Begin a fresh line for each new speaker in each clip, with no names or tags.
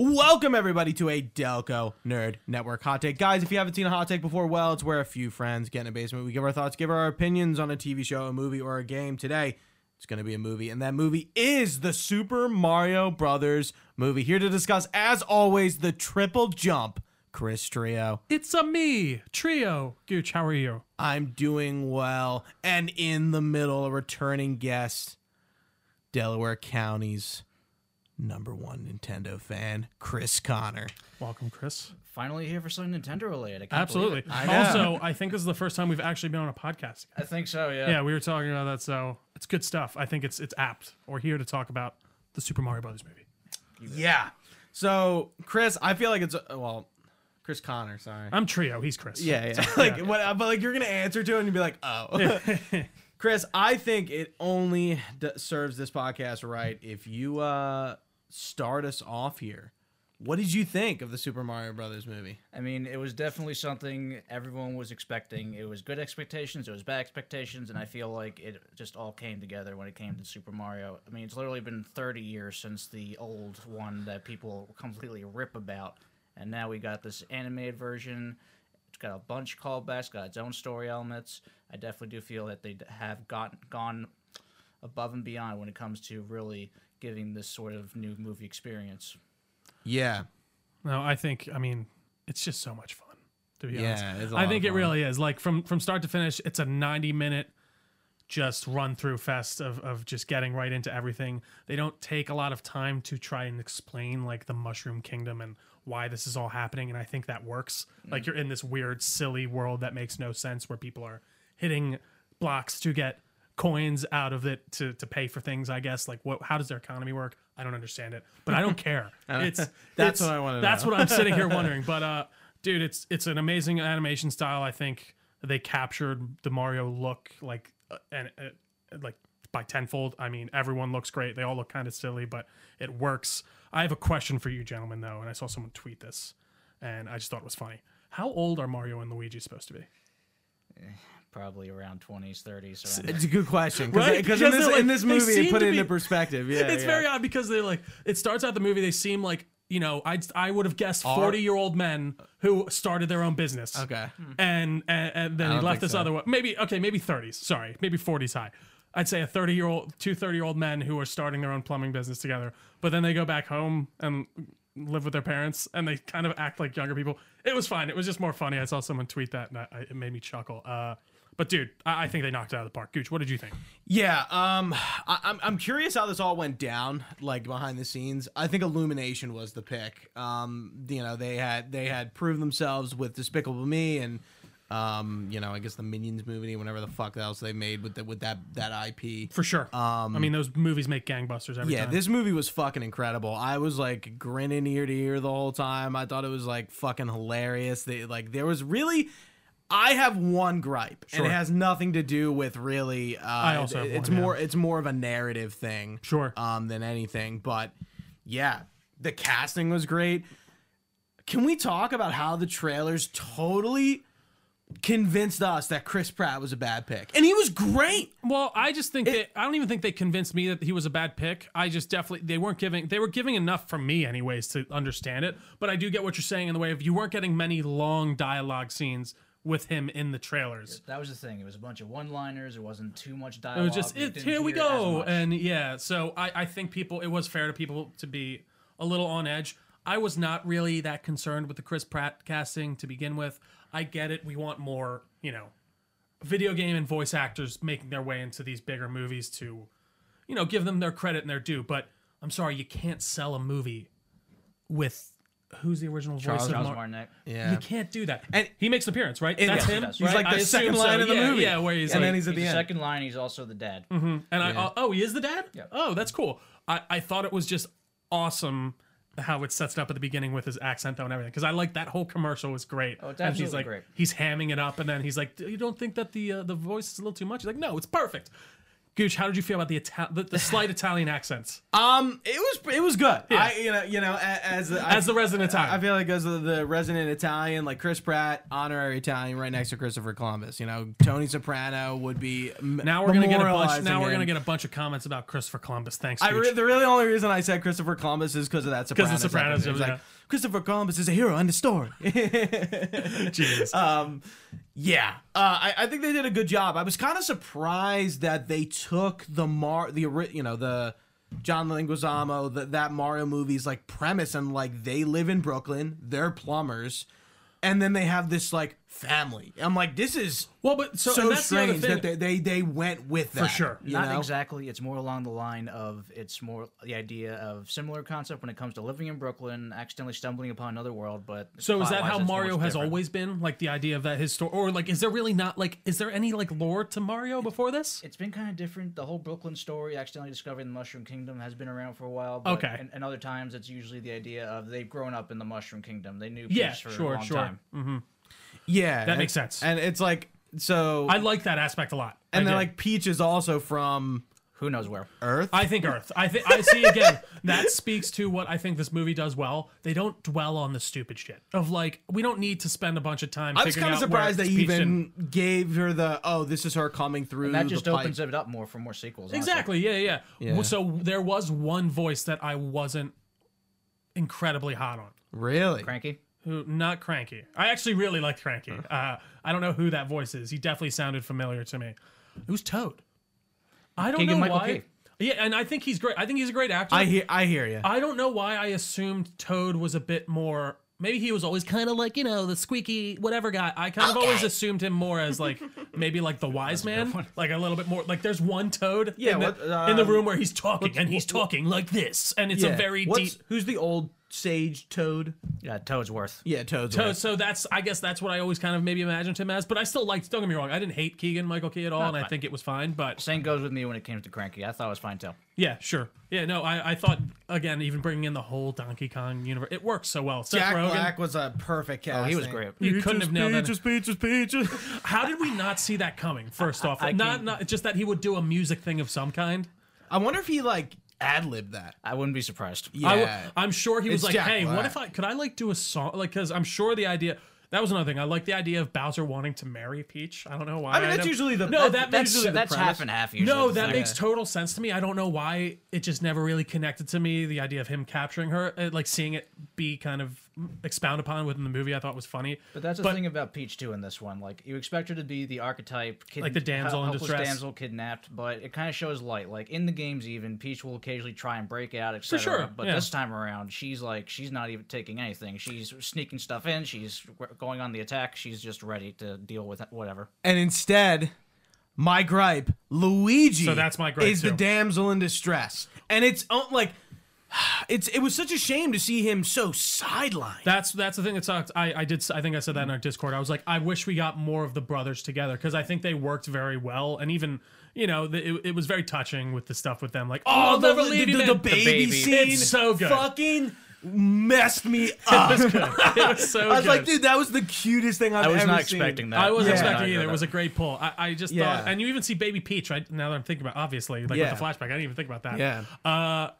Welcome everybody to a Delco Nerd Network hot take, guys. If you haven't seen a hot take before, well, it's where a few friends get in a basement. We give our thoughts, give our opinions on a TV show, a movie, or a game. Today, it's going to be a movie, and that movie is the Super Mario Brothers movie. Here to discuss, as always, the triple jump. Chris Trio.
It's a me, Trio. Gooch, how are you?
I'm doing well, and in the middle, a returning guest, Delaware County's number one Nintendo fan, Chris Conner.
Welcome, Chris.
Finally here for something Nintendo related. I can't
Absolutely.
believe it.
know.
Also, I think this is the first time we've actually been on a podcast.
I think so. Yeah.
Yeah, we were talking about that, so it's good stuff. I think it's it's apt. We're here to talk about the Super Mario Brothers movie.
Yeah. So, Chris, I feel like it's uh, well, Chris Conner. Sorry.
I'm Trio. He's Chris.
Yeah, yeah. like what? But like you're gonna answer to it and you'd be like, oh. Chris, I think it only d- serves this podcast right if you uh start us off here. What did you think of the Super Mario Brothers movie?
I mean, it was definitely something everyone was expecting. It was good expectations. It was bad expectations, and I feel like it just all came together when it came to Super Mario. I mean, it's literally been 30 years since the old one that people completely rip about, and now we got this animated version. It's got a bunch of callbacks, got its own story elements. I definitely do feel that they have got gone above and beyond when it comes to really giving this sort of new movie experience.
Yeah.
No, I think I mean it's just so much fun. To be
Yeah,
honest,
it's a
I
lot
think it really is. Like from from start to finish, it's a 90 minute just run through fest of, of just getting right into everything. They don't take a lot of time to try and explain like the Mushroom Kingdom and why this is all happening, and I think that works. Mm. Like you're in this weird, silly world that makes no sense where people are hitting blocks to get coins out of it to, to pay for things. I guess like what? How does their economy work? I don't understand it, but I don't care. It's
That's
it's-
what I wanna
That's
know.
what I'm sitting here wondering. But uh, dude, it's it's an amazing animation style. I think they captured the Mario look like uh, and uh, like by tenfold. I mean, everyone looks great. They all look kind of silly, but it works. I have a question for you, gentlemen, though, and I saw someone tweet this, and I just thought it was funny. How old are Mario and Luigi supposed to be?
Probably around 20s, 30s. Around
It's a good question.
Right?
Because in this,
like-
in this movie, it put
to
it into perspective. Yeah.
it's
yeah.
very odd because they're like it starts out the movie they seem like you know i i would have guessed 40 year old men who started their own business
Okay.
and and, and then he left this
so.
other one maybe okay maybe 30s sorry maybe 40s high i'd say a 30 year old two 30 year old men who are starting their own plumbing business together but then they go back home and live with their parents and they kind of act like younger people it was fine it was just more funny i saw someone tweet that and I, I- it made me chuckle uh but dude I, I think they knocked it out of the park gooch what did you think
Yeah, um, I, I'm I'm curious how this all went down, like behind the scenes. I think Illumination was the pick. Um, you know, they had they had proved themselves with Despicable Me and, um, you know, I guess the Minions movie, whatever the fuck else they made with the, with that that IP.
for sure
Um,
i mean those movies make gangbusters every
yeah,
time
this movie was fucking incredible. I was like grinning ear to ear the whole time. I thought it was like fucking hilarious. They like there was really. I have one gripe, and it has nothing to do with really. Uh, I
also have
it's
one, yeah.
more. It's more of a narrative thing,
Sure.
um, than anything. But yeah, the casting was great. Can we talk about how the trailers totally convinced us that Chris Pratt was a bad pick, and he was great.
Well, I just think that I don't even think they convinced me that he was a bad pick. I just definitely they weren't giving they were giving enough from me anyways to understand it. But I do get what you're saying in the way of you weren't getting many long dialogue scenes with him in the trailers.
That was the thing. It was a bunch of one-liners. It wasn't too much dialogue.
It was just it, here we go, and yeah. So I I think people it was fair to people to be a little on edge. I was not really that concerned with the Chris Pratt casting to begin with. I get it. We want more, you know, video game and voice actors making their way into these bigger movies to, you know, give them their credit and their due. But I'm sorry, you can't sell a movie with who's the original
Charles-
voice of
Charles
Mar-
Martinet.
Yeah,
You can't do that.
And-
he makes an appearance, right?
And-
That's
yeah,
him.
he does.
He's
right?
like the
I
second
assume
line
so.
of the
Yeah,
movie.
Yeah, where he's
and
like,
then he's at the
He's
end.
second line. He's also the dad. Mm-hmm.
and I
Yeah.
oh, oh he is the dad.
Yeah.
Oh, that's cool. I I thought it was just awesome how it sets it up at the beginning with his accent though and everything because I like that whole commercial was great.
Oh, it's
and he's
absolutely
like
great.
he's hamming it up and then he's like, you don't think that the uh, the voice is a little too much? He's like, no, it's perfect. Gooch, how did you feel about the Ita- the, the slight Italian accents
Um, it was it was good.
Yeah.
I you know you know as the,
as the resident
I,
Italian?
I feel like as the, the resident Italian, like Chris Pratt, honorary Italian, right next to Christopher Columbus. You know, Tony Soprano would be
now we're gonna get a bunch. Now we're
him.
gonna get a bunch of comments about Christopher Columbus. Thanks,
I re- the really only reason I said Christopher Columbus is because of that Sopranos.
the Sopranos,
episode. It was
yeah.
like Christopher Columbus is a hero in the story.
Jeez.
um, yeah, uh, I, I think they did a good job. I was kind of surprised that they took the Mar, the you know the John Leguizamo, the, that Mario movie's like premise, and like they live in Brooklyn, they're plumbers, and then they have this like family. I'm like, this is
well, but so,
so,
that's the other
strange
thing.
that they, they they went with that for
sure.
You
Not
know?
exactly. It's more along the line of it's more the idea of similar concept when it comes to living in Brooklyn, accidentally stumbling upon another world. But
So is that how Mario has
different.
always been? Like the idea of that his story, or like is there really not like is there any like lore to Mario before this?
It's been kind of different. The whole Brooklyn story, accidentally discovering the Mushroom Kingdom, has been around for a while. But
Okay.
And, and other times, it's usually the idea of they've grown up in the Mushroom Kingdom. They knew
Yeah,
for
sure,
a long
sure.
time. Mm-hmm.
Yeah,
That
and-
makes sense.
And it's like so,
I like that aspect a lot.
and
I
then
did.
like Peach is also from
Who knows where?
Earth.
I think Earth. I think I see again. That speaks to what I think this movie does well. They don't dwell on the stupid shit of like we don't need to spend a bunch of time.
I was
kind of
surprised they even gave her the oh, this is her coming through.
And that just
the pipe.
opens it up more for more sequels.
Exactly. Yeah, yeah, yeah.
Yeah.
So there was one voice that I wasn't incredibly hot on.
Really?
Cranky.
Who not Cranky. I actually really like Cranky. Uh, I don't know who that voice is. He definitely sounded familiar to me. Who's Toad? I don't know
Keegan-Michael
why.
Key.
Yeah, and I think he's great. I think he's a great actor.
I hear. I hear you.
I don't know why I assumed Toad was a bit more. Maybe he was always kind of like you know the squeaky whatever guy. I kind of always assumed him more as like maybe like the wise man, like a little bit more. Like there's one Toad
Yeah,
in, the,
um,
in the room where he's talking and he's talking like this, and it's a very
What's-
deep.
Who's the old sage Toad?
Yeah, Toadsworth.
Yeah, Toad's.
Toad,
right.
so that's I guess that's what I always kind of maybe imagined him as, but I still liked. Don't get me wrong, I didn't hate Keegan Michael Key at all, ah, and I
fine.
think it was fine. But
Same goes with me when it came to Cranky. I thought it was fine too.
yeah, sure, yeah, no, I, I thought again, even bringing in the whole Donkey Kong universe, it works so well. Seth
Jack
Rogen,
Black was a perfect cast.
Oh, he was great.
you couldn't have nailed that.
peaches, peaches, peaches.
How did we not see that coming? First off,
I
not
can't-
not just that he would do a music thing of some kind.
I wonder if he like ad lib that.
I wouldn't be surprised.
Yeah.
I, am sure he was
It's
like,
Jack
"Hey, what
Black.
if I could I like do a song like because I'm sure the idea." That was another thing. I like the idea of Bowser wanting to marry Peach. I don't know why.
I mean, that's
never-
usually the
no.
that-
That,
that's
makes
usually the
That's
premise.
half and half usually.
no. That
thing.
makes total sense to me. I don't know why it just never really connected to me. The idea of him capturing her, uh, like seeing it be kind of expound upon within the movie, I thought was funny.
But that's the
But-
thing about Peach too in this one. Like you expect her to be the archetype, kid,
Like the damsel in
helpless
distress.
damsel kidnapped, but it kind of shows light. Like in the games, even Peach will occasionally try and break out, etc.
sure,
But
yeah.
this time around, she's like she's not even taking anything. She's sneaking stuff in. She's going on the attack. She's just ready to deal with whatever.
And instead, my gripe, Luigi.
So that's my gripe,
Is the damsel in distress, and it's uh, like, it's it was such a shame to see him so sidelined.
That's that's the thing that sucked. I, I did I think I said that in our Discord. I was like, I wish we got more of the brothers together because I think they worked very well, and even you know the, it, it was very touching with the stuff with them. Like, oh, I'll
the,
never
the,
leave
the,
you,
the
man.
baby,
baby.
scene,
It's so good.
Fucking messed me up.
it was good. It was so
I was
good.
like, dude, that was the cutest thing I've ever
I was not
seen.
expecting that.
I wasn't
Yeah.
expecting either. It was a great pull. I, I just
Yeah.
thought, and you even see Baby Peach. Right now that I'm thinking about, obviously, like
Yeah.
with the flashback, I didn't even think about that.
Yeah.
Uh,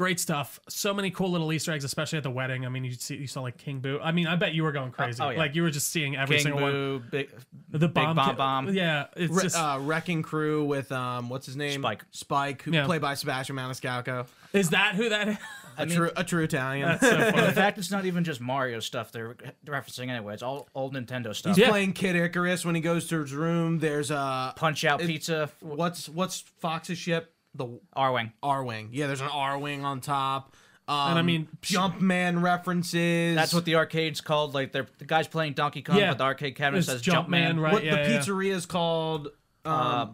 great stuff. So many cool little Easter eggs, especially at the wedding. I mean, you see, you saw like King Boo. I mean, I bet you were going crazy.
oh, yeah.
Like you were just seeing every
King
single one.
Boo, big,
The bomb,
bomb
ki-
bomb.
Yeah, it's
Re-
just
uh, Wrecking Crew with um, what's his name?
Spike.
Spike, who
Yeah.
played by Sebastian Maniscalco,
is that who that is?
a true a true Italian.
That's so
the fact it's not even just Mario stuff they're referencing anyway. It's all old Nintendo stuff.
Yeah.
Playing Kid Icarus when he goes to his room. There's uh,
Punch Out Pizza,
what's what's Fox's ship? The
Arwing.
R wing. Yeah, there's an Arwing on top. Um,
And I mean,
Jumpman references.
That's what the arcade's called. Like they're the guys playing Donkey Kong,
Yeah.
but the arcade cabinet
It's
says
Jumpman,
Jumpman.
right?
what
yeah,
the
yeah.
pizzeria is called. Um,
Uh,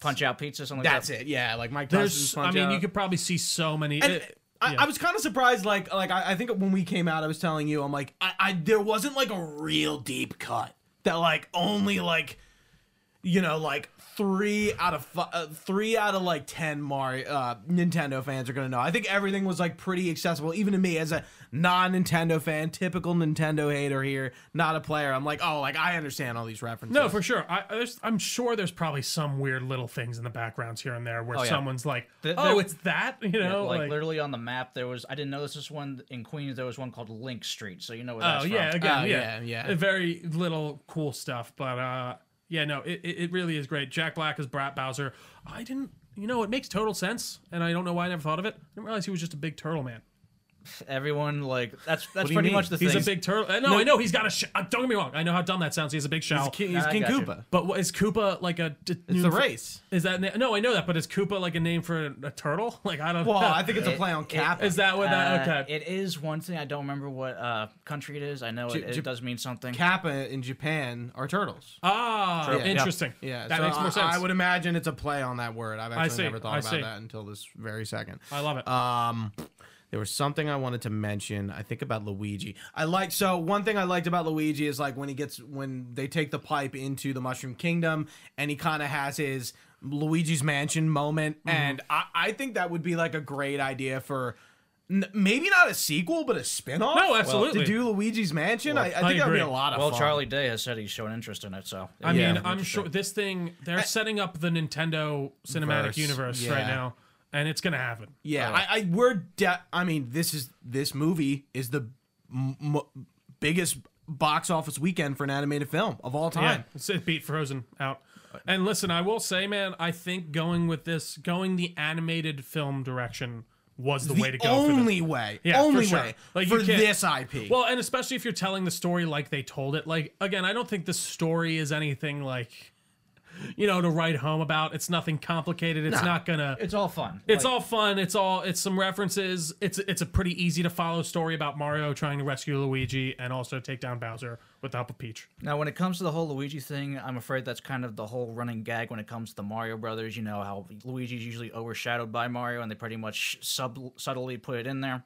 Punch Out Pizza, something like
that's
that.
it. Yeah, like Mike
There's,
Tyson's
I mean,
Out.
you could probably see so many.
And
it-
I,
yeah.
I was kind of surprised. Like, like I, I think when we came out, I was telling you, I'm like, I, I there wasn't like a real deep cut that like only like, you know, like three out of fi- uh, three out of like ten Mario uh, Nintendo fans are gonna know. I think everything was like pretty accessible, even to me as a non-Nintendo fan, typical Nintendo hater here, not a player. I'm like, oh, like I understand all these references.
No, for sure. I, there's, I'm sure there's probably some weird little things in the backgrounds here and there where
Oh, yeah.
someone's like,
Th-
"Oh,
there-
it's that," you know,
like,
like,
literally on the map, there was. I didn't notice this one in Queens. There was one called Link Street, so you know where that's
oh yeah,
from.
again,
Oh,
yeah,
yeah, yeah.
Very little cool stuff, but uh, yeah, no, it, it really is great. Jack Black as Brat Bowser. I didn't, you know, it makes total sense, and I don't know why I never thought of it. I didn't realize he was just a big turtle man.
Everyone like that's that's pretty
mean?
much the
He's
thing.
He's a big turtle. uh, No, I know he's got a. Sh- uh, don't get me wrong. I know how dumb that sounds. He has a big shell.
he's, Ki- he's
I
King
got you.
Koopa.
but what, is Koopa like a? D-
It's the race.
Is that na- no? I know that, but is Koopa like a name for a, a turtle? Like I don't.
Well,
know.
I think it's a play on
it-
Cap.
is that what that?
Uh,
Okay.
It is one thing. I don't remember what uh, country it is. I know it,
J-
does mean something.
Kappa in Japan are turtles.
ah,
True. Yeah.
interesting.
Yeah,
that
so
makes more sense.
I, would imagine it's a play on that word. I've actually never thought about that until this very second.
I love it.
Um, there was something I wanted to mention. I think about Luigi. I like so one thing I liked about Luigi is like when he gets when they take the pipe into the Mushroom Kingdom and he kind of has his Luigi's Mansion moment,
Mm-hmm.
and I, I think that would be like a great idea for. Maybe not a sequel, but a spin-off.
No, absolutely.
to do Luigi's Mansion, I, I
I
think that would be a lot of
well,
fun.
Well, Charlie Day has said he's shown interest in it, so
I
Yeah.
mean, I'm sure this thing they're setting up the Nintendo cinematic
Verse,
universe right now, and it's gonna happen.
Yeah,
Oh.
I, I we're de- I mean, this is this movie is the m- m- biggest box office weekend for an animated film of all time.
it's- it beat Frozen out. And listen, I will say, man, I think going with this, going the animated film direction was the,
The
way to go. for
only way,
Yeah, for
only
sure.
way
Like,
for
can't-
this IP.
Well, and especially if you're telling the story like they told it. Like again, I don't think the story is anything like you know to write home about. It's nothing complicated. It's not gonna.
it's all fun.
It's
Like,
all fun. It's all it's some references. It's it's a pretty easy to follow story about Mario trying to rescue Luigi and also take down Bowser with the help of Peach.
Now, when it comes to the whole Luigi thing, I'm afraid that's kind of the whole running gag when it comes to the Mario Brothers. You know how Luigi's usually overshadowed by Mario, and they pretty much sub subtly put it in there.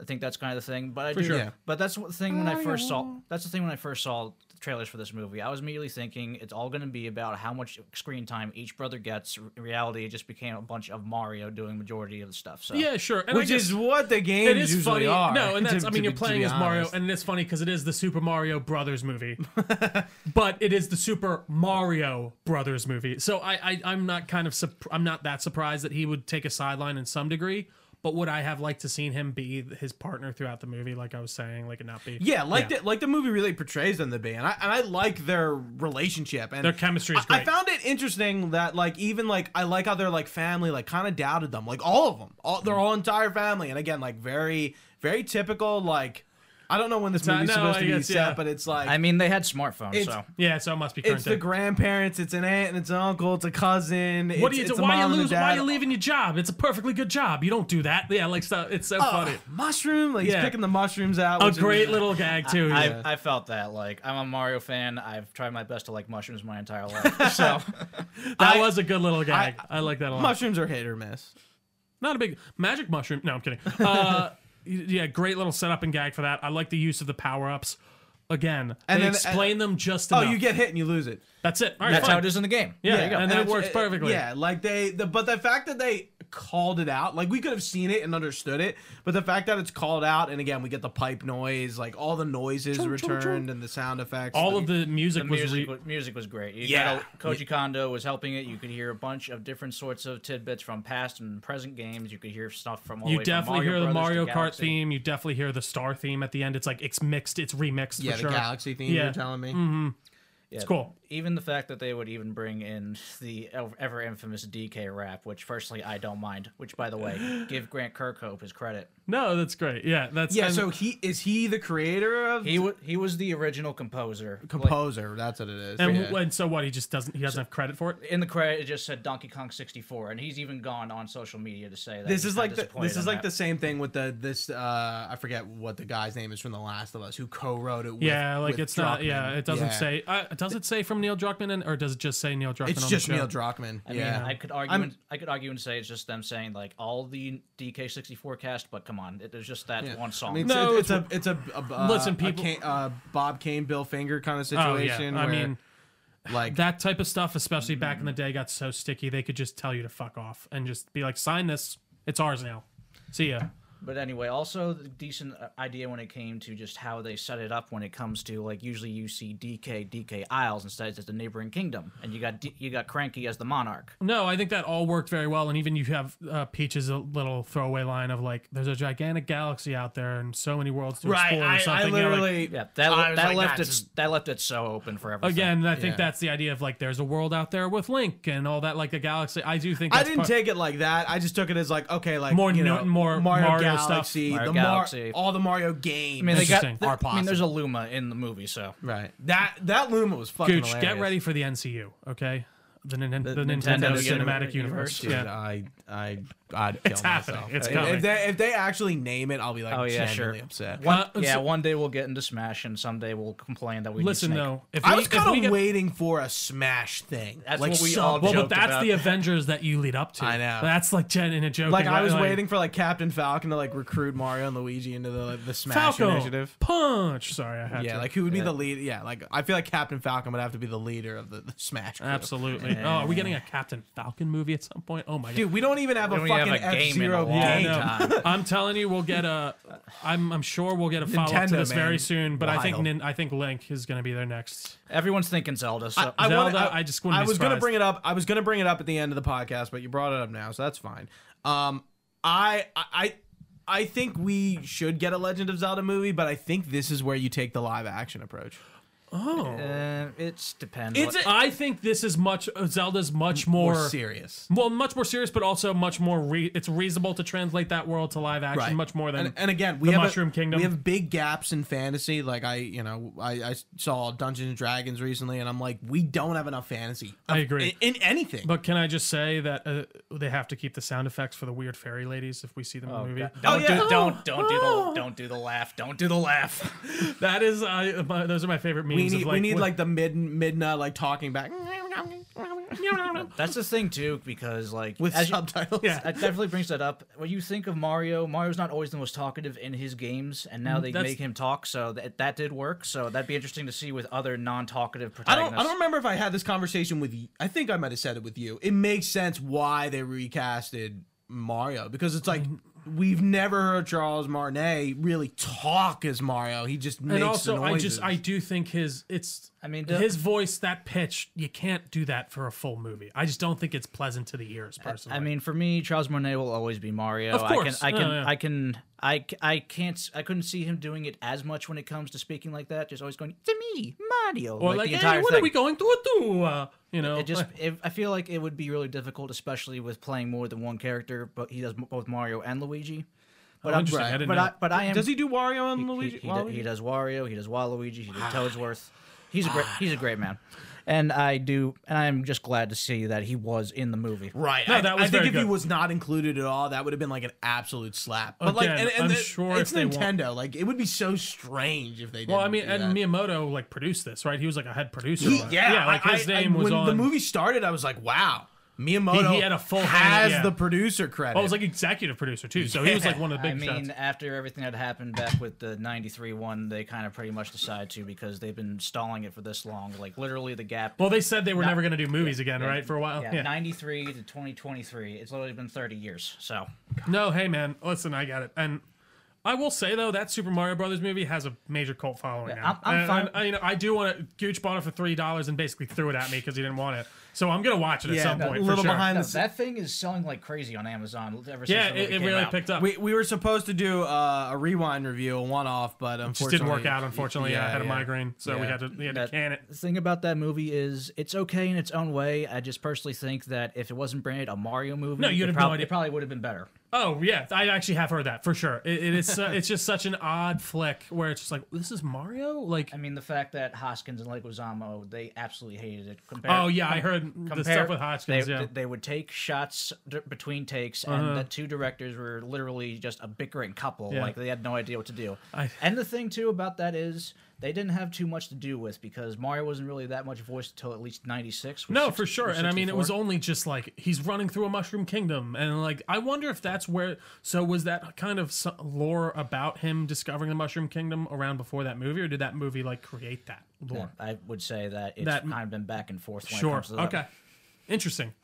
I think that's kind of the thing. But I do,
sure.
Yeah.
But that's the thing when I first saw. That's the thing when I first saw the trailers for this movie. I was immediately thinking it's all going to be about how much screen time each brother gets. In reality, it just became a bunch of Mario doing majority of the stuff. So
Yeah, sure. And
which
guess-
is what the games
it is
usually
funny.
are.
No, and that's
to-
I mean you're
be-
playing as Mario, and it's funny because it is the Super Mario Brothers movie, but it is the Super Mario Brothers movie. So I, I I'm not kind of I'm not that surprised that he would take a sideline in some degree. But would I have liked to seen him be his partner throughout the movie, like I was saying, like it not be?
Yeah, like The, like the movie really portrays them to be, and I and I like their relationship and
Their chemistry is
I- I found it interesting that like even like I like how their like family like kind of doubted them, like all of them, all their whole mm. entire family, and again like very very typical like I don't know when this
uh,
movie's
no,
supposed
I
to be
guess,
set,
yeah.
but it's like
I mean, they had smartphones,
It's-
so
Yeah, so it must be current
it's the
day.
grandparents, it's an aunt and it's an uncle, it's a cousin.
What
it's,
do you
it's
do?
the
Why you
mom
lose? Why
dad.
you leaving your job? It's a perfectly good job. You don't do that. Yeah, like stuff. It's so
Oh,
funny.
mushroom, like
Yeah.
he's picking the mushrooms out.
A
which is-
great little gag too.
I,
yeah.
I felt that. Like, I'm a Mario fan. I've tried my best to like mushrooms my entire life. So,
that
I-
was a good little gag. I, like that a lot.
mushrooms are hit or miss.
Not a big magic mushroom. No, I'm kidding. Uh, yeah, great little setup and gag for that. I like the use of the power ups. Again,
And
they
then- uh,
explain them just
Oh,
enough.
you get hit and you lose it.
That's it. All right,
that's
fine.
how it is in the game.
Yeah,
There you go.
and that works
it-
perfectly.
Yeah, like they, the, but the fact that they called it out, like we could have seen it and understood it, but the fact that it's called out, and again we get the pipe noise, like all the noises returned and the sound effects.
All of the music
The
was
music,
re-
was, music was great. You
Yeah.
got a- Koji Kondo was helping it. You could hear a bunch of different sorts of tidbits from past and present games. You could hear stuff from all
you
way from
definitely
Mario
hear the
Brothers to
Mario Kart
Galaxy.
theme. You definitely hear the Star theme at the end. It's like it's mixed. It's remixed
yeah,
for
the
sure.
galaxy theme
Yeah.
you're telling me. Mm-hmm.
Yeah,
It's cool.
Even the fact that they would even bring in the ever infamous DK rap, which personally I don't mind. Which, by the way, give Grant Kirkhope his credit.
No, that's great. Yeah, that's
Yeah,
and-
so he is he the creator of
He w- he was the original composer. Like,
composer? that's what it is.
and,
yeah.
and so what? He just doesn't. He doesn't have credit for it.
in the credit, it just said Donkey Kong 64, and he's even gone on social media to say that
this
he's
is like the, this is like
that.
the same thing with the this uh I forget what the guy's name is from The Last of Us who co-wrote it. With,
Yeah, like
with
it's not. Yeah, it doesn't
Yeah.
say. Uh, does it say from Neil Druckmann, and, or does it just say Neil Druckmann?
It's
on
just
the show?
Neil Druckmann.
I
yeah,
mean, I could argue.
I'm-
and, I could argue and say it's just them saying like all the DK64 cast, but come on, it, there's just that
Yeah.
one song.
I mean,
No,
it's, it's, a it's a, a uh,
Listen,
a
people-
Kane- uh, Bob Kane, Bill Finger kind of
Oh
situation.
yeah. I
where-
mean,
Like
that type of stuff, especially back in the day, got so sticky they could just tell you to fuck off and just be like, sign this, it's ours now. See ya.
But anyway, also the decent uh, idea when it came to just how they set it up when it comes to like usually you see DK DK Isles instead it's just a neighboring kingdom, and you got D- you got Cranky as the monarch.
No, I think that all worked very well, and even you have uh, Peach's a little throwaway line of like, "There's a gigantic galaxy out there, and so many worlds to
right,
explore." or
I, I
something. You know, like-
literally
Yeah, that
I
that
like,
left
that's
it that left it so open for everything.
Again, I think
Yeah.
that's the idea of like there's a world out there with Link and all that, like the galaxy. I do think
I didn't
part-
take it like that. I just took it as like okay, like
More
you
no-
know,
more
Mario,
Mario stuff.
Galaxy,
Mario
the Mar- all the Mario games.
I mean, they got.
Interesting.
Are
I mean, there's a
possible.
Luma in the movie, so
right. That that Luma was fucking
Gooch,
hilarious.
get ready for the NCU, okay? The, Nin- the,
The
Nintendo,
Nintendo
Cinematic
Universe.
Universe.
Dude,
Yeah.
I I I'd kill
It's happening.
myself.
It's
if,
coming.
if they if they actually name it, I'll be like
Oh, yeah,
genuinely
sure.
upset.
one,
Uh,
yeah,
so-
one day we'll get into Smash, and someday we'll complain that we
Listen
need Snake.
though, if
I was kind of
get,
waiting for a Smash thing.
That's
like
what we
so-
all
well, but that's
about.
the Avengers that you lead up to.
I know.
That's like Jen in a joke.
like I was waiting for like Captain Falcon to like recruit Mario and Luigi into the the Smash
Falco
initiative.
punch. Sorry, I had to.
Yeah,
to.
like who would be the lead? Yeah, like I feel like Captain Falcon would have to be the leader of the, the Smash. Crew.
Absolutely. Oh, are we getting a Captain Falcon movie at some point? Oh my god.
Dude, we don't even have a
don't even
fucking
have a
F
game in a long
game.
time.
I'm telling you, we'll get a. I'm I'm sure we'll get a follow up to
Nintendo,
this very soon. But I think
Wild.
Nin, I think Link is going to be there next.
Everyone's thinking Zelda. So
I,
Zelda,
wanna-
I just wouldn't
I
be
was gonna
surprised.
bring it up. I was gonna bring it up at the end of the podcast, but you brought it up now, so that's fine. Um, I I I think we should get a Legend of Zelda movie, but I think this is where you take the live action approach.
Oh,
uh, it depends.
It's
what-
a-
I think this is much. uh, Zelda's much more.
More serious.
well, much more serious, but also much more. Re- it's reasonable to translate that world to live action, much more than.
and, and again we
the
have a-
Mushroom Kingdom.
We have big gaps in fantasy. Like I, you know, I, I saw Dungeons and Dragons recently, and I'm like, we don't have enough fantasy.
I agree.
in, in anything.
but can I just say that uh, they have to keep the sound effects for the weird fairy ladies if we see them in the movie?
Don't
Oh, yeah.
do don't don't do the don't do the laugh. Don't do the laugh.
That is, uh, my, those are my favorite memes.
We need
like,
we need like the mid Midna like talking back
That's the thing too, because like
with
as you-
subtitles.
Yeah.
that definitely brings that up. When you think of Mario, Mario's not always the most talkative in his games, and now they
Mm, that's-
make him talk, so that that did work. So that'd be interesting to see with other non-talkative
I
protagonists.
don't. I don't remember if I had this conversation with. you. I think I might have said it with you. It makes sense why they recasted Mario because it's like we've never heard Charles Martinet really talk as Mario. He just makes
and also
the
I
noises.
just I do think his it's
I mean, the-
his voice that pitch you can't do that for a full movie. I just don't think it's pleasant to the ears personally.
I mean, for me, Charles Martinet will always be Mario.
Of course.
I can, I can,
Yeah, yeah.
I can, I, c- I can't, I couldn't see him doing it as much when it comes to speaking like that. Just always going to me, Mario,
or like,
the
hey,
entire
what
thing.
are we going to do? Uh, you know,
It just, it, I feel like it would be really difficult, especially with playing more than one character. But he does both Mario and Luigi. Oh, but
Oh,
I'm,
interesting. I
but
know.
I, but I am.
Does he do Wario and
he,
Luigi?
he, he does Wario. He does Waluigi. He does Toadsworth. He's a great. He's a great man, and I do. And I am just glad to see that he was in the movie.
Right.
No,
I,
that was
I think
very
if he was not included at all, that would have been like an absolute slap. But like,
Again,
and, and
I'm
the-
sure
it's
if they want-
Nintendo. Like, it would be so strange if they. Didn't
well, I mean,
do
and
that.
Miyamoto like produced this, right? He was like a head producer.
He-
on it.
yeah,
yeah, like
I-
his
I-
name was
when
on
the movie started. I was like, wow, Miyamoto
He- he had a full hand,
has
yeah.
the producer credit.
Oh, it was like executive producer too, so he was like one of the big.
I mean,
shots.
after everything that happened back with the '93 one, they kind of pretty much decided to because they've been stalling it for this long. Like literally, the gap.
Well, they said they were never going to do movies again, right? For a while.
yeah, '93 to 2023. It's literally been 30 years. So
No, hey man, listen, I got it. And I will say though, that Super Mario Brothers movie has a major cult following
Yeah,
now.
I'm- I'm fine-
and, uh, you know, I do want to. Gooch bought it for three dollars and basically threw it at me because he didn't want it. So I'm gonna watch it at some
no,
point.
a little
for sure.
behind
No,
the
that thing is selling like crazy on Amazon ever since
Yeah,
the movie
it, it really
out.
picked up.
we, we were supposed to do uh, a rewind review, a one off, but
just didn't work out. Unfortunately, I had a migraine, so we had to we had
That-
to can it.
The thing about that movie is it's okay in its own way. I just personally think that if it wasn't branded a Mario movie,
No, you
it,
have no idea.
it probably would have been better.
Oh yeah, I actually have heard that for sure. It, it is uh, it's just such an odd flick where it's just like this is Mario. Like
I mean, the fact that Hoskins and Leguizamo they absolutely hated it. Compare,
oh yeah, I heard the stuff with Hodgkins.
They,
yeah.
they would take shots d- between takes, and
Uh-huh.
the two directors were literally just a bickering couple.
Yeah.
Like they had no idea what to do.
I-
and the thing too about that is they didn't have too much to do with because Mario wasn't really that much voiced until at least '96.
No, for sure. And I mean, it was only just like he's running through a mushroom kingdom, and like I wonder if that's where. So was that kind of lore about him discovering the mushroom kingdom around before that movie, or did that movie like create that lore?
I would say that it's
That-
kind of been back and forth. When It
Sure.
comes to that.
Okay. Interesting.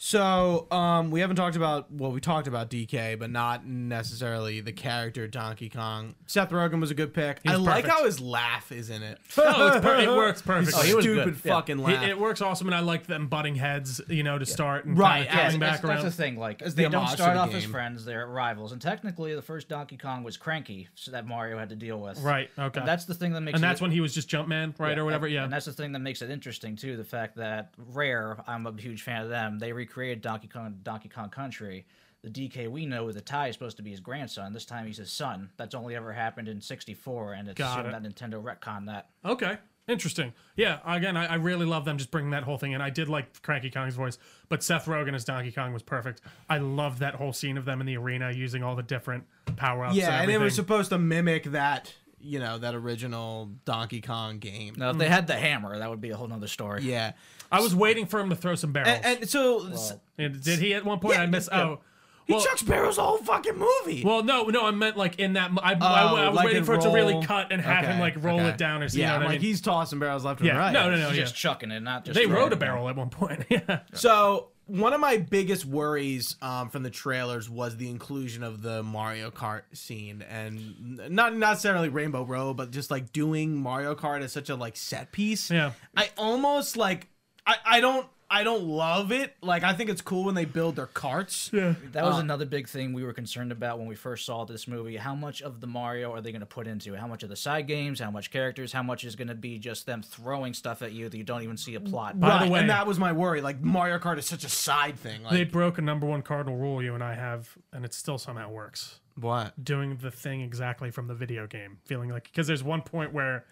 So, um, we haven't talked about well, we talked about DK, but not necessarily the character Donkey Kong. Seth Rogen was a good pick. I
was
like
perfect.
how his laugh is in it.
Oh, it's per- it works perfectly.
Oh, he was
Stupid
good,
fucking
He-
laugh.
it works awesome, and I like them butting heads, you know, to start and
Right,
kind of coming
that's,
back
that's
around.
the thing. Like
As the
they don't start
the
off as friends; they're rivals. And technically, the first Donkey Kong was Cranky, so that Mario had to deal with.
Right. Okay.
And that's the thing that makes.
and
it-
that's when he was just Jumpman, right, or whatever.
and-
Yeah.
And that's the thing that makes it interesting too. The fact that Rare, I'm a huge fan of them. They recreated Donkey Kong, Donkey Kong Country. The DK we know with the tie is supposed to be his grandson. This time he's his son. That's only ever happened in '64, and it's
Got it.
that Nintendo retcon that.
Okay. Interesting. Yeah. Again, I, I really love them just bringing that whole thing in. I did like Cranky Kong's voice, but Seth Rogen as Donkey Kong was perfect. I loved that whole scene of them in the arena using all the different power ups.
yeah,
and,
and it was supposed to mimic that, you know, that original Donkey Kong game.
Now, if they had the hammer, that would be a whole nother story.
Yeah.
I was waiting for him to throw some barrels.
And, and so
Well,
And did he at one point?
Yeah,
I missed.
yeah.
Oh.
he
Well,
chucks barrels the whole fucking movie.
well, no, no, I meant like in that. I, I,
Oh,
I was
like
waiting
in
for it to really cut and have him like roll
okay.
it down or something.
yeah,
you know
I'm
I
like
mean?
he's tossing barrels left and right.
no, no, no,
He's
yeah.
just chucking it, not just.
They
throwing
rode a barrel at one point. yeah.
So one of my biggest worries um, from the trailers was the inclusion of the Mario Kart scene, and n- not necessarily Rainbow Road, but just like doing Mario Kart as such a like set piece.
Yeah.
I almost like I I don't I don't love it. Like I think it's cool when they build their carts.
Yeah.
That was
Uh,
another big thing we were concerned about when we first saw this movie. How much of the Mario are they going to put into it? How much of the side games? How much characters? How much is going to be just them throwing stuff at you that you don't even see a plot?
By the way-
and that was my worry. Like Mario Kart is such a side thing. Like
They broke a number one cardinal rule you and I have, and it still somehow works.
what?
Doing the thing exactly from the video game, feeling like because there's one point where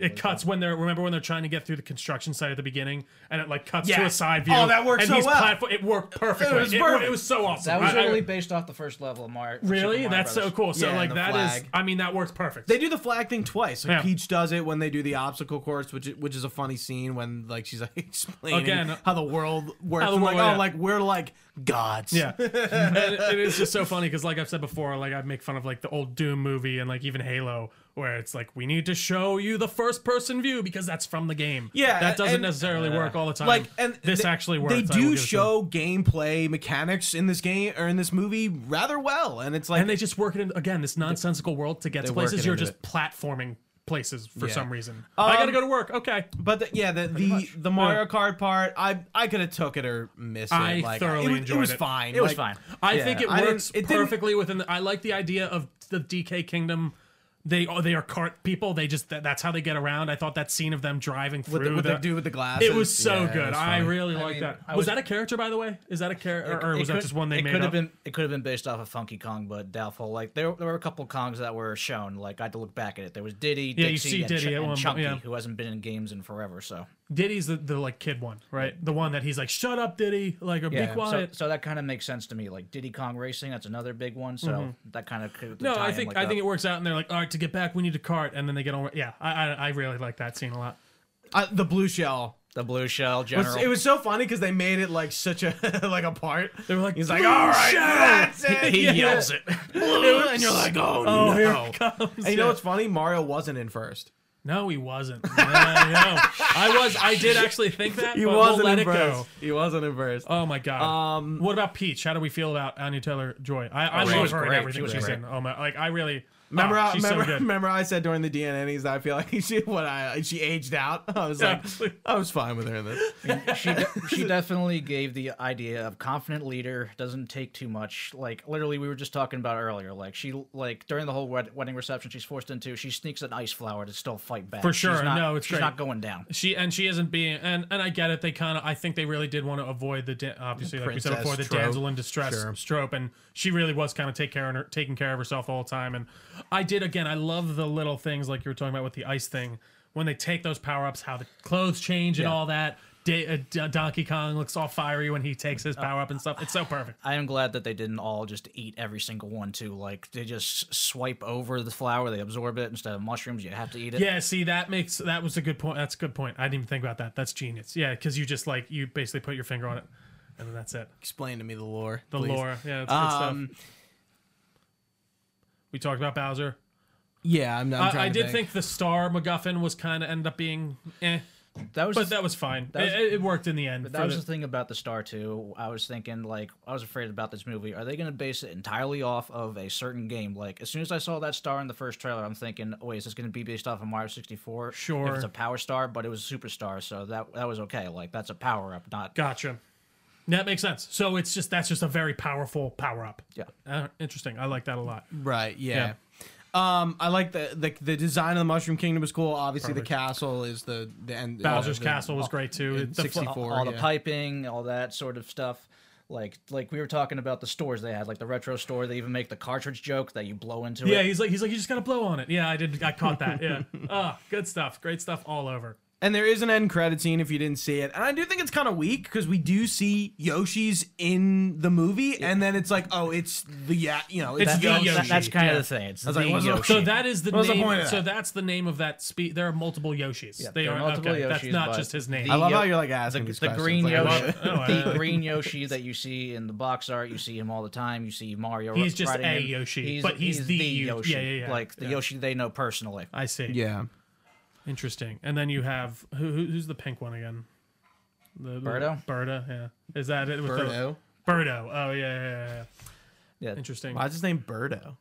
it cuts when they're remember when they're trying to get through the construction site at the beginning, and it like cuts to
Yeah.
a side oh, view.
Oh, that worked
and
so
he's
well.
platform- it worked perfectly.
It was perfect.
it was so awesome.
That was
I- I-
really based off the first level of Mario.
Really that's so cool. So
Yeah,
like
the
that is,
flag.
I mean, that works perfect.
They do the flag thing twice. Like
Yeah.
Peach does it when they do the obstacle course, which is, which is a funny scene when like she's like explaining
Again,
how the world works.
how the
I'm like,
world-
oh,
yeah.
like we're like gods.
Yeah, and it- it is just so funny because, like I've said before, like I make fun of like the old Doom movie and like even Halo, where it's like we need to show you the first person view because that's from the game.
Yeah,
that doesn't
and-
necessarily work all the time.
Like and
this
they-
actually works.
They do
give it to them.
show gameplay mechanics in this game or in this movie rather well, and it's like
and they just work it in again this nonsensical world to get to places. You're
into
just platforming places for
Yeah.
some reason. I gotta um, go to work. Okay,
But the, yeah, the the, the Mario Kart part, I I could have took it or missed it.
I
like,
thoroughly
it was,
enjoyed
it was fine.
It was
Like,
fine.
I
Yeah,
think it
I didn't-
works
it didn't-
perfectly within. The, I like the idea of the DK Kingdom. They are they are cart people. They just that, that's how they get around. I thought that scene of them driving through
With the, with
the,
the dude with the glasses.
It was so
Yeah,
good.
was
I really like that.
I
was,
was-
that a character, by the way? Is that a character, or,
It
was that just one they
it
made
could
up?
have been it could have been based off of Funky Kong, but doubtful. Like there, there were a couple Kongs that were shown. Like I had to look back at it. There was Diddy,
Yeah, you
Dixie,
see
and,
Diddy
Ch-
at
and
one
Chunky,
yeah.
who hasn't been in games in forever. So
Diddy's the, the like kid one, right? The one that he's like, "Shut up, Diddy!" Like, or
yeah,
be quiet.
so, so that kind of makes sense to me. Like Diddy Kong Racing, that's another big one. So that kind of could
Mm-hmm. no,
tie
I
in
think
like
I think it works out, and they're like, "All right, to get back, we need a cart," and then they get on. Yeah, I I, I really like that scene a lot.
Uh, the blue shell.
the blue shell general.
it was so funny because they made it like such a like a part.
They were like,
He's like,
"Blue
all right,
shell!"
that's it.
he
Yeah.
yells it.
and you're like, oh,
Oh,
no.
here it comes.
And you know what's funny? Mario wasn't in first.
No, he wasn't. Yeah, I know. I was. I did actually think that.
He
but
wasn't
we'll let
in
it go.
He wasn't in first.
Oh my god.
Um,
what about Peach? How do we feel about Anya Taylor Joy? I, I
Oh,
love
was
her and everything
She was
she's
great.
in. Oh my, like I really.
Remember,
oh,
I, remember,
so
remember, I said during the DNNs that I feel like she what I she aged out. I was
Yeah.
like, I was fine with her in this.
she de- she definitely gave the idea of confident leader doesn't take too much like literally we were just talking about earlier like she like during the whole wed- wedding reception she's forced into she sneaks an ice flower to still fight back
For
She's
sure,
not,
no, it's
she's
great.
not going down
She and she isn't being and and I get it. They kind of I think they really did want to avoid the da- obviously like we said
princess
before the
trope.
damsel in distress
Sure.
trope, and she really was kind of take care of her, taking care of herself all the time. And I did again. I love the little things like you were talking about with the ice thing when they take those power ups, how the clothes change and
Yeah.
all that. Da- uh, D- Donkey Kong looks all fiery when he takes his power up and stuff. It's so perfect.
I am glad that they didn't all just eat every single one too. Like they just swipe over the flower, they absorb it instead of mushrooms. You have to eat it.
Yeah, see that makes that was a good point. That's a good point. I didn't even think about that. That's genius. Yeah, because you just like you basically put your finger on it, and then that's it.
Explain to me the lore.
The
please.
lore. Yeah, that's good
Um,
stuff. We talked about Bowser.
Yeah, I'm. I'm
I, I did think the star MacGuffin was kind of ended up being eh,
That was
but that was fine.
was-
it, it worked in the end.
That was
the-
the thing about the Star too. I was thinking, like, I was afraid about this movie. Are they going to base it entirely off of a certain game? Like, as soon as I saw that star in the first trailer, I'm thinking, oh, wait, is this going to be based off of Mario 64?
Sure.
If it's a power star, but it was a superstar, so that that was okay. Like, that's a power up, not.
Gotcha. That makes sense. So it's just that's just a very powerful power up.
Yeah.
Uh, interesting. I like that a lot.
Right. Yeah. Um, I like the, the the design of the Mushroom Kingdom is cool. Obviously,
Perfect.
the castle is the the end.
Bowser's
the-
Castle was great too. The
64.
all the
yeah.
piping, all that sort of stuff. Like, like we were talking about the stores they had, like the retro store. They even make the cartridge joke that you blow into
yeah,
it.
he's like he's like you just gotta blow on it. Yeah, I did. I caught that. Yeah. Ah, good stuff. Great stuff all over.
And there is an end credit scene if you didn't see it. And I do think it's kind of weak because we do see Yoshi's in the movie, and then it's like, oh, it's the yeah, you know, it's
It's
the
the
Yoshi.
Yoshi.
That- that's kind
yeah.
of the thing. It's
was
the
like,
Yoshi.
So that is the
What's the
name.
point of
so
that?
that's the name of that spe There are multiple Yoshis.
Yeah,
they
are
are
multiple
okay. That's not just his name.
I love how you're like asking these
the
questions.
green
like,
Yoshi,
oh,
the green Yoshi that you see in the box art, you see him all the time. You see Mario.
He's just
riding
a
him.
Yoshi, but he's the Yo-
Yoshi,
yeah, yeah, yeah.
like the Yoshi they know personally.
I see.
yeah.
Interesting. And then you have who, who who's the pink one again? The, the-
Birdo?
Birdo. Yeah. Is that it? with the-
Birdo.
Birdo. Oh yeah, yeah, yeah, yeah.
Yeah.
Interesting.
Why's his name Birdo?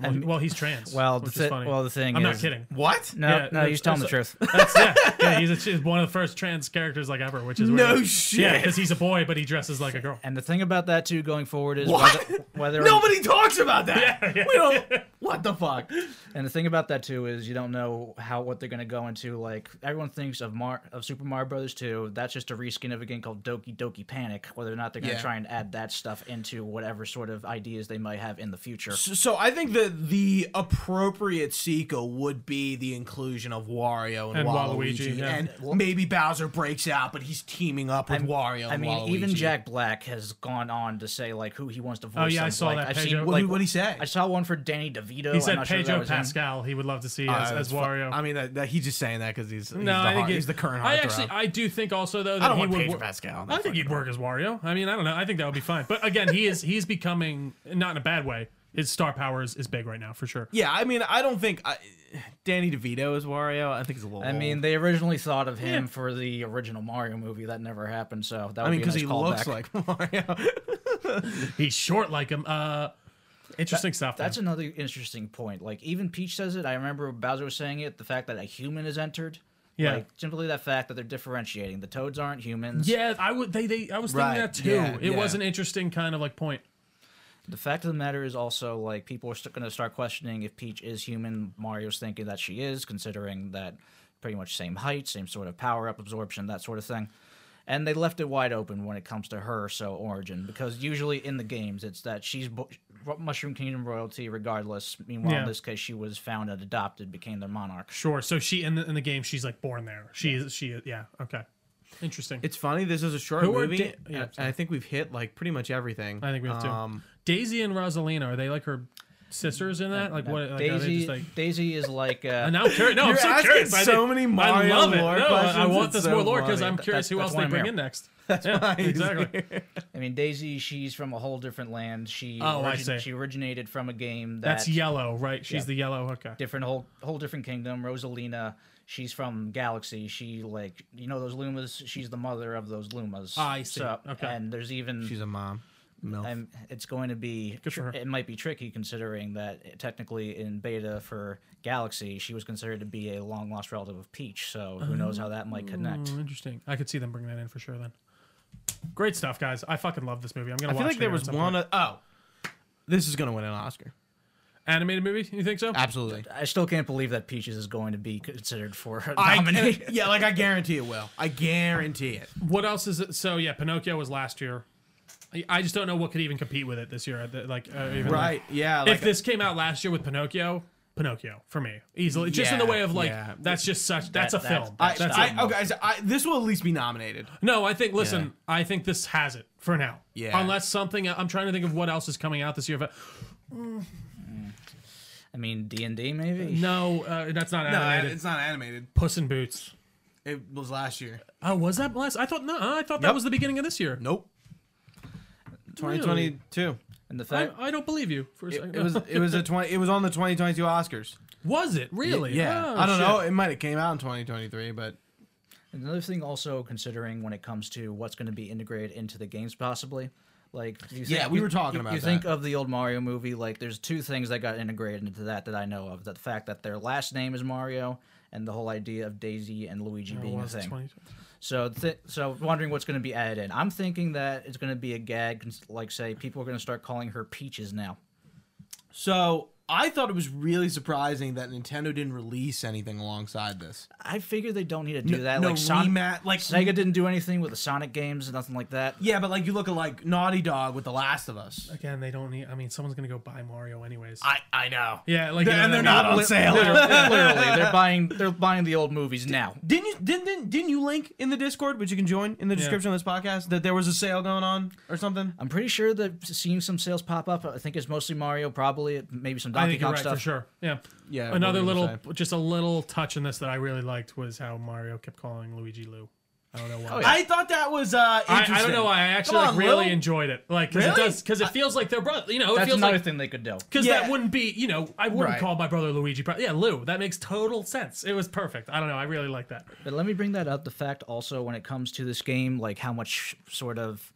Well, well, he's trans.
Well, the
which
thi-
is funny.
well, the thing
I'm
is,
not kidding.
What?
No,
Yeah,
no,
that's-
he's telling the truth.
That's yeah, yeah. He's, a, he's one of the first trans characters like ever, which is
No
weird.
shit.
Yeah, because he's a boy, but he dresses like a girl.
and the thing about that too, going forward, is
What?
whether, whether
Nobody talks about that.
Yeah, yeah.
We don't. What the fuck?
And the thing about that too is you don't know how what they're gonna go into. Like everyone thinks of Mar of Super Mario Brothers 2, that's just a reskin of a game called Doki Doki Panic. Whether or not they're gonna
Yeah.
try and add that stuff into whatever sort of ideas they might have in the future.
So I think that the appropriate sequel would be the inclusion of Wario and,
And
Waluigi,
Waluigi, yeah.
and maybe Bowser breaks out, but he's teaming up with Wario.
I mean,
Waluigi.
even Jack Black has gone on to say like who he wants to oh, voice.
Oh, yeah, I saw
like,
that.
I've
Pedro-
seen
What
like
what he say?
I saw one for Danny DeVito.
He
I'm
said
not sure if that
Pedro
him.
Pascal. He would love to see
Uh,
as, as
it's fu-
Wario.
I mean, that, that he's just saying that because he's, he's,
no,
the,
I think
heart, he's the current
I
heartthrob.
actually, I do think also though that
I don't
he
want
would.
Pedro
wor-
Pascal.
I think he'd work as Wario. I mean, I don't know. I think that would be fine. But again, he is he's becoming not in a bad way. His star power is, is big right now for sure.
Yeah, I mean, I don't think I, Danny DeVito is Wario. I think he's a little.
I mean, they originally thought of him
Yeah.
for the original Mario movie. That never happened. So that would
I mean,
be
because
nice
he looks
callback.
like Mario.
He's short like him. Uh, interesting stuff.
That's
man.
another interesting point. Like even Peach says it. I remember Bowser was saying it. The fact that a human is entered.
Yeah.
Like simply that fact that they're differentiating. The toads aren't humans.
yeah, I would. They they. I was thinking
Right,
that too.
yeah,
it
yeah.
was an interesting kind of like point.
The fact of the matter is also like people are st- going to start questioning if Peach is human. Mario's thinking that she is, considering that pretty much same height, same sort of power up absorption, that sort of thing. And they left it wide open when it comes to her so origin because usually in the games it's that she's bo- Mushroom Kingdom royalty regardless. Meanwhile,
Yeah.
in this case, she was found and adopted, became their monarch.
Sure. So she in the in the game, she's like born there. She is. She is. Yeah. Okay. Interesting.
It's funny. This is a short
Who
movie,
Da- yeah,
and I think we've hit like pretty much everything.
I think we have too.
Um,
Daisy and Rosalina are they like her sisters in that? Like what? Like, are they
Daisy,
just like?
Daisy is like. Uh,
And now I'm curious. No, I'm so
asking
curious. I
so
did-
many
I
Mario
love it.
lore
no, I- I want this
so
more lore because. I'm
That-
curious who
that's
else they bring
here.
in next.
that's
Yeah,
why
exactly.
here.
I mean, Daisy, she's from a whole different land. She
Oh, I see.
she originated from a game that
That's yellow, right? She's
Yeah.
the yellow. Okay.
different whole whole different kingdom. Rosalina, she's from Galaxy. She like you know those Lumas. She's the mother of those Lumas.
Ah, I see.
So,
Okay.
And there's even
She's a mom. Milf.
and it's going to be
Good for her.
it might be tricky considering that technically in beta for Galaxy she was considered to be a long lost relative of Peach. So who knows how that might connect.
Oh, interesting. I could see them bringing that in for sure. Then. Great stuff, guys. I fucking love this movie. I'm gonna.
I feel
watch
like there was
at some
one.
point.
o- oh, this is gonna win an Oscar.
animated movie. You think so?
Absolutely.
I still can't believe that Peaches is going to be considered for a
I,
nominee.
yeah, like I guarantee it will. I guarantee it.
What else is it? So yeah, Pinocchio was last year. I- I just don't know what could even compete with it this year. Like uh, even like-
Right. Yeah. Like,
if this came out last year with Pinocchio, Pinocchio for me easily. Just in the way of like
yeah.
that's just such that's
That-
a film.
I,
that's
That's
not-
it.
I, okay, so I, this will at least be nominated.
No, I think. Listen,
Yeah.
I think this has it for now.
Yeah.
Unless something, I'm trying to think of what else is coming out this year. But
I mean, D and D maybe.
no, uh, that's not
No,
animated.
it's not animated.
Puss in Boots.
It was last year.
Oh, was that last? I thought no. I thought that
Yep.
was the beginning of this year.
Nope. 2022.
And the
I,
fact,
I don't believe you. For a
It,
second.
it was it was a 20 it was on the 2022 Oscars.
Was it really?
Yeah.
Oh,
I don't
shit.
know. It might have came out in 2023, but
another thing, also considering when it comes to what's going to be integrated into the games, possibly. Like, you
Yeah, we
you-
were talking
you,
about
You think of the old Mario movie? Like, there's two things that got integrated into that that I know of: the fact that their last name is Mario, and the whole idea of Daisy and Luigi
It
being a
was
thing.
20
So, th- so wondering what's going to be added in. I'm thinking that it's going to be a gag, like say people are going to start calling her Peaches now.
so I thought it was really surprising that Nintendo didn't release anything alongside this.
I figure they don't need to do
No-
that.
no
like Son-
remat- like-
Sega didn't do anything with the Sonic games, or nothing like that.
Yeah, but like you look at like Naughty Dog with The Last of Us.
Again, they don't need. I mean, someone's gonna go buy Mario anyways.
I I know.
yeah, like
They're-
you know
and they're not on sale.
Literally, literally, they're buying they're buying the old movies now.
Didn't you didn't, didn't didn't you link in the Discord, which you can join in the description of this podcast, that there was a sale going on or something?
I'm pretty sure that seeing some sales pop up. I think it's mostly Mario, probably maybe some
I think you're right
stuff.
for sure. Yeah.
Yeah,
Another little, just a little touch in this that I really liked was how Mario kept calling Luigi Lou. I don't know why.
Oh, yeah.
I thought that was uh
I,
interesting.
I don't know why. I actually
Come
like, really
Lil.
enjoyed it. Like, because
Really?
it does, because it feels like they're brother. You know, it
That's
feels
another
like
thing they could do.
because
Yeah.
that wouldn't be. You know, I wouldn't
Right.
call my brother Luigi. But yeah, Lou. That makes total sense. It was perfect. I don't know. I really like that.
But let me bring that up. The fact also when it comes to this game, like how much sort of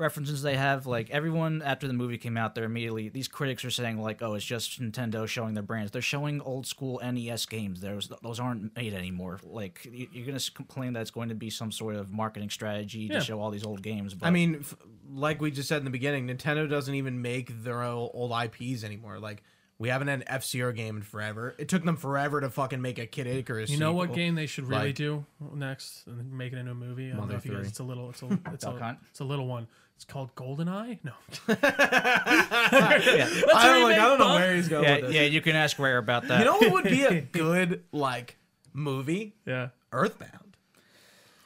references they have. Like everyone after the movie came out, they're immediately these critics are saying like, "Oh, it's just Nintendo showing their brands." They're showing old school NES games. Those those aren't made anymore. Like you- you're gonna complain that it's going to be some sort of marketing strategy
Yeah.
to show all these old games. But
I mean, f- like we just said in the beginning, Nintendo doesn't even make their old, old IPs anymore. Like we haven't had an F Zero game in forever. It took them forever to fucking make a Kid Icarus.
You know what game they should really
Like-
do next and make it into a movie? I don't know
Mother
if you guys, it's a little, it's a, it's a, it's a little one. It's called GoldenEye. No,
yeah,
I don't, like, I don't know
Buck.
where he's going
yeah,
with this.
yeah, you can ask Rare about that.
You know what would be a good like movie?
yeah.
Earthbound.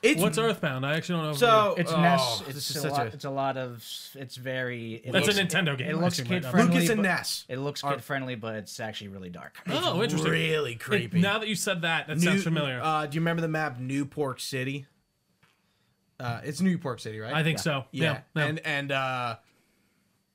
It's
What's Earthbound? I actually don't know.
so
It's
oh,
NES.
this
It's a lot.
a
It's a lot of. It's very. It
That's a Nintendo game,
It
I
looks kid friendly.
Lucas and Ness.
It looks kid friendly, but it's actually really dark.
Oh, interesting.
really
It-
creepy.
now that you said that, that
New-
sounds familiar.
Uh, do you remember the map New Pork City? Uh, it's New Pork City, right?
I think so.
Yeah,
Yeah.
and and uh,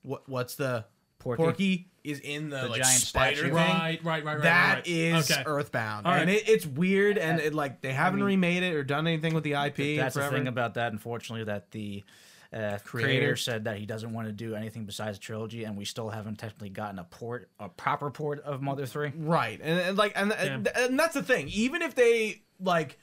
what what's the
Porky.
Porky is in the,
The
like
giant
spider
statue.
thing.
right, right, right, right.
That
right.
is
okay.
Earthbound,
All
and it, it's weird, and it like they haven't
mean-
remade it or done anything with the IP. in
That's the thing about that. Unfortunately, that the uh, creator.
Creator.
said that he doesn't want to do anything besides a trilogy, and we still haven't technically gotten a port, a proper port of Mother Three.
right, and, and like, and, and and that's the thing. Even if they like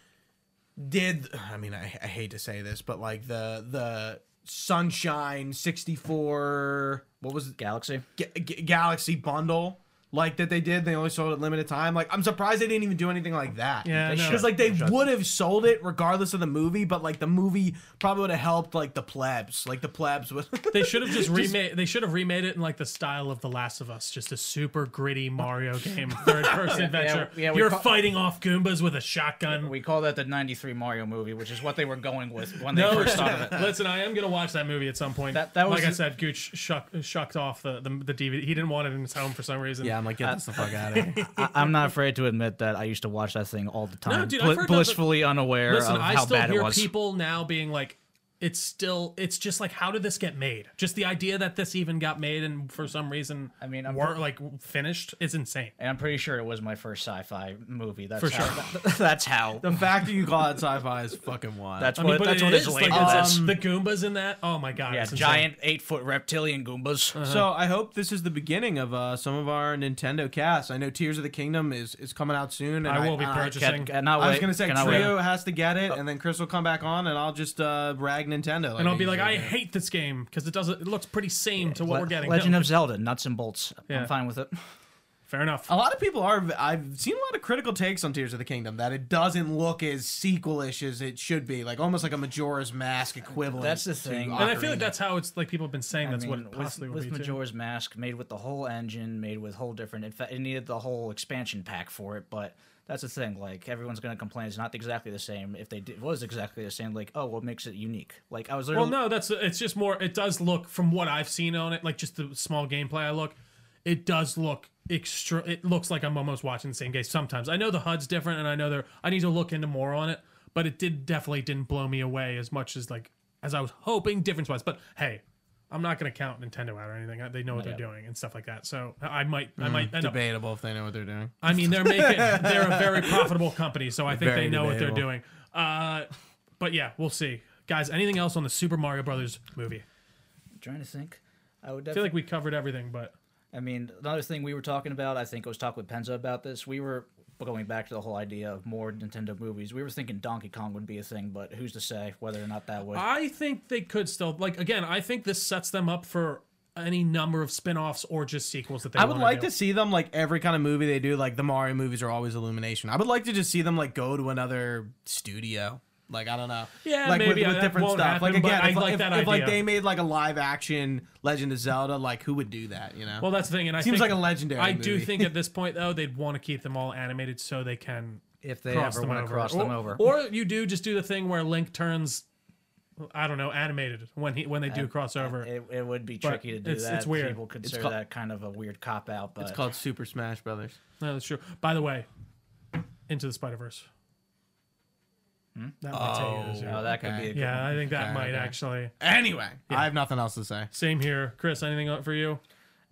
did, I mean, I, I hate to say this, but like the the Sunshine sixty four, what was it?
Galaxy.
Ga- Ga- Galaxy bundle like that they did. They only sold it limited time. Like I'm surprised they didn't even do anything like that.
Yeah, I know.
because like they would have sold it regardless of the movie, but like the movie probably would have helped like the plebs. Like the plebs would.
They should have just remade. They should have remade it in like the style of The Last of Us, just a super gritty Mario game, third-person adventure.
yeah, we
You're
call-
fighting off Goombas with a shotgun.
We call that the '93 Mario movie, which is what they were going with when they
No,
first thought of it.
listen, I am gonna watch that movie at some point.
That- that was
like I said, Gooch shuck, shucked off the, the the DVD. He didn't want it in his home for some reason.
yeah, I'm like, get this the fuck out of here.
I, I'm not afraid to admit that I used to watch that thing all the time,
dude,
bl-
I've heard nothing-
blissfully unaware
Listen,
of
I
how
still
bad
hear
it was.
people now being like, "It's still, it's just like, how did this get made? Just the idea that this even got made and for some reason,
I mean, I'm
were
pre-
like finished is insane."
and I'm pretty sure it was my first sci-fi movie. That's
For
how, that's how.
the fact that you call it sci-fi is fucking wild.
That's
I
what.
mean, but
that's
it
what
is
it's
like
labeled
it's-
as.
the Goombas in that. Oh my god,
Yeah, giant eight foot reptilian Goombas.
So I hope this is the beginning of uh, some of our Nintendo casts. I know Tears of the Kingdom is, is coming out soon, and
I will be
I,
purchasing.
Can- cannot
I was gonna say
Cannot wait.
Trio has to get it, and then Chris will come back on, and I'll just uh, rag Nintendo.
and I'll be like, I
usually
hate this game because it doesn't. It looks pretty same to what
Le-
we're getting.
Legend
No.
of Zelda, nuts and bolts.
Yeah.
I'm fine with it.
Fair enough.
A lot of people are. I've seen a lot of critical takes on Tears of the Kingdom that it doesn't look as sequel-ish as it should be, like almost like a Majora's Mask equivalent.
That's the thing.
and I feel like that's how it's like people have been saying.
I
That's
mean,
what it possibly
with,
will
with
be. too.
Majora's Mask, made with the whole engine, made with whole different. In fact, it needed the whole expansion pack for it. But that's the thing. Like everyone's gonna complain, it's not exactly the same. If they did, it was exactly the same, like oh, what makes it unique? Like I was
Well,
literally.
no, that's it's just more. It does look from what I've seen on it, like just the small gameplay I look. It does look extra. It looks like I'm almost watching the same game. Sometimes I know the HUD's different, and I know there. I need to look into more on it, but it did definitely didn't blow me away as much as like as I was hoping difference wise. But hey, I'm not going to count Nintendo out or anything. They know what they're doing and stuff like that. So I might, I might end up.
debatable if they know what they're doing.
I mean, they're making they're a very profitable company, so I think
Very
they know what they're doing. Uh, but yeah, we'll see, guys. Anything else on the Super Mario Brothers movie?
trying to think. I would
I feel like we covered everything, but
I mean, another thing we were talking about, I think I was talking with Penza about this. We were going back to the whole idea of more Nintendo movies. We were thinking Donkey Kong would be a thing, but who's to say whether or not that would?
I think they could still like again. I think this sets them up for any number of spin-offs or just sequels that they.
I would like
do.
to see them like every kind of movie they do. Like the Mario movies are always Illumination. I would like to just see them like go to another studio. Like I don't know.
Yeah,
like
maybe
with, with different stuff.
happen,
like again, if,
like
if,
that
if, like they made like a live action Legend of Zelda, like who would do that? You know.
Well, that's the thing, and I
Seems
think,
like a legendary
I do think at this point though they'd want to keep them all animated so they can
if they
cross
ever
them
want to cross them over.
Or you do just do the thing where Link turns, I don't know, animated when he when they do uh, crossover.
Uh, it, it would be
But
tricky to do
it's-
that.
it's weird.
People consider
called-
that kind of a weird cop out, but
it's called Super Smash Brothers.
No, that's true. By the way, Into the Spider Verse. Hmm? That might take it as
oh,
oh,
that could be a good
yeah, I think that
Okay,
might
okay.
actually.
Anyway, I have nothing else to say.
Same here, Chris. Anything for you?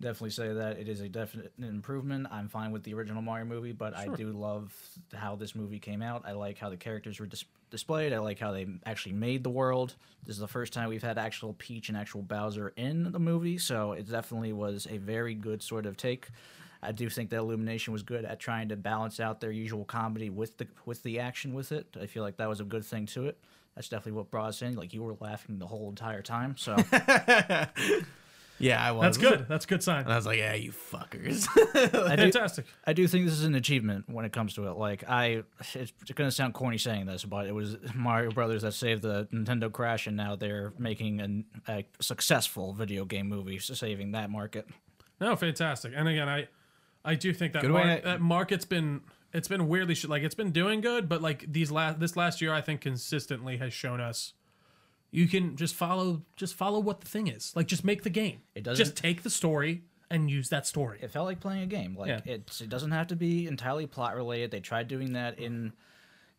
definitely say that it is a definite improvement. I'm fine with the original Mario movie, but I do love how this movie came out. I like how the characters were dis- displayed. I like how they actually made the world. This is the first time we've had actual Peach and actual Bowser in the movie, so it definitely was a very good sort of take. I do think that Illumination was good at trying to balance out their usual comedy with the with the action with it. I feel like that was a good thing to it. That's definitely what brought us in. Like you were laughing the whole entire time, so
Yeah, I was.
That's good. That's a good sign.
And I was like, yeah, you fuckers.
I do,
Fantastic.
I do think this is an achievement when it comes to it. Like I, it's going to sound corny saying this, but it was Mario Brothers that saved the Nintendo crash, and now they're making an, a successful video game movie, so saving that market.
No, fantastic. And again, I I do think that
Good way
that market's been it's been weirdly sh- like it's been doing good, but like these last this last year, I think consistently has shown us you can just follow just follow what the thing is. Like just make the game.
It doesn't-
just take the story and use that story.
It felt like playing a game. Like
Yeah.
it's it doesn't have to be entirely plot related. They tried doing that in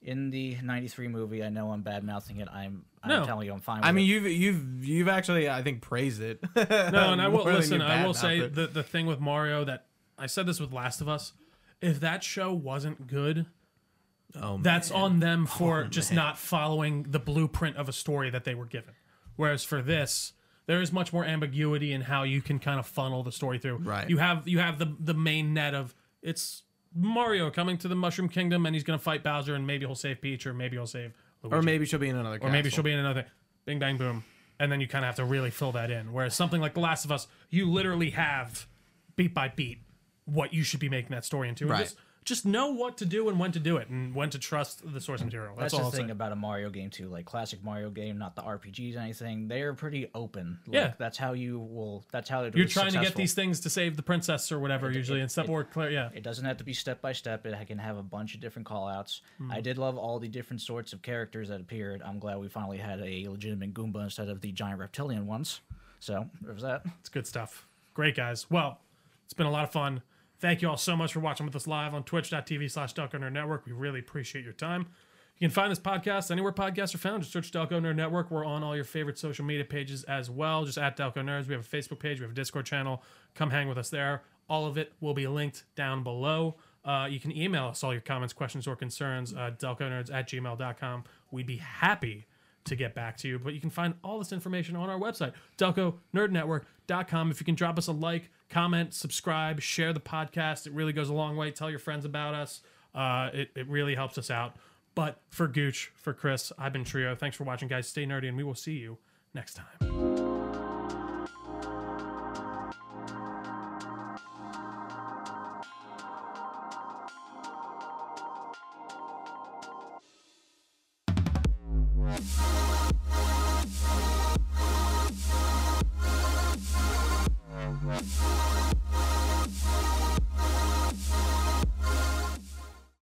in the '93 movie. I know I'm bad mouthing it. I'm I'm
No.
telling you I'm fine. With
I mean,
it.
you've you've you've actually, I think, praised it.
No, and I will listen. I will say the the thing with Mario that I said this with Last of Us. If that show wasn't good,
Oh,
that's on them oh, for just not following the blueprint of a story that they were given. Whereas for this, there is much more ambiguity in how you can kind of funnel the story through.
Right.
You have you have the the main net of it's Mario coming to the Mushroom Kingdom and he's gonna fight Bowser and maybe he'll save Peach or maybe he'll save Luigi.
or maybe she'll be in another. Game.
Or maybe she'll be in another Bing Bang Boom, and then you kind of have to really fill that in. Whereas something like The Last of Us, you literally have beat by beat what you should be making that story into.
Right.
Just, just know what to do and when to do it, and when to trust the source material. That's,
That's,
all
the
I'll
thing
say.
about a Mario game too, like classic Mario game, not the RPGs or anything. They're pretty open. Like,
Yeah.
that's how you will. That's how it
You're
was
trying to get these things to save the princess or whatever, usually,
it-
and stuff
it-
more clear. Yeah,
It doesn't have to be step by step. It can have a bunch of different call outs.
Hmm.
I did love all the different sorts of characters that appeared. I'm glad we finally had a legitimate Goomba instead of the giant reptilian ones. So there was that.
it's good stuff. Great guys. Well, it's been a lot of fun. Thank you all so much for watching with us live on twitch.tv slash Delco Network. We really appreciate your time. You can find this podcast anywhere podcasts are found. Just search Delco Nerd Network. We're on all your favorite social media pages as well. Just at Delco Nerds. We have a Facebook page. We have a Discord channel. Come hang with us there. All of it will be linked down below. Uh, you can email us all your comments, questions, or concerns. Uh, DelcoNerds at gmail.com. We'd be happy to get back to you. But you can find all this information on our website, delconerdnetwork.com. If you can drop us a like, comment, subscribe, share the podcast, it really goes a long way. Tell your friends about us. Uh, it, it really helps us out. But for Gooch, for Chris, I've been Trio. Thanks for watching, guys. Stay nerdy, and we will see you next time.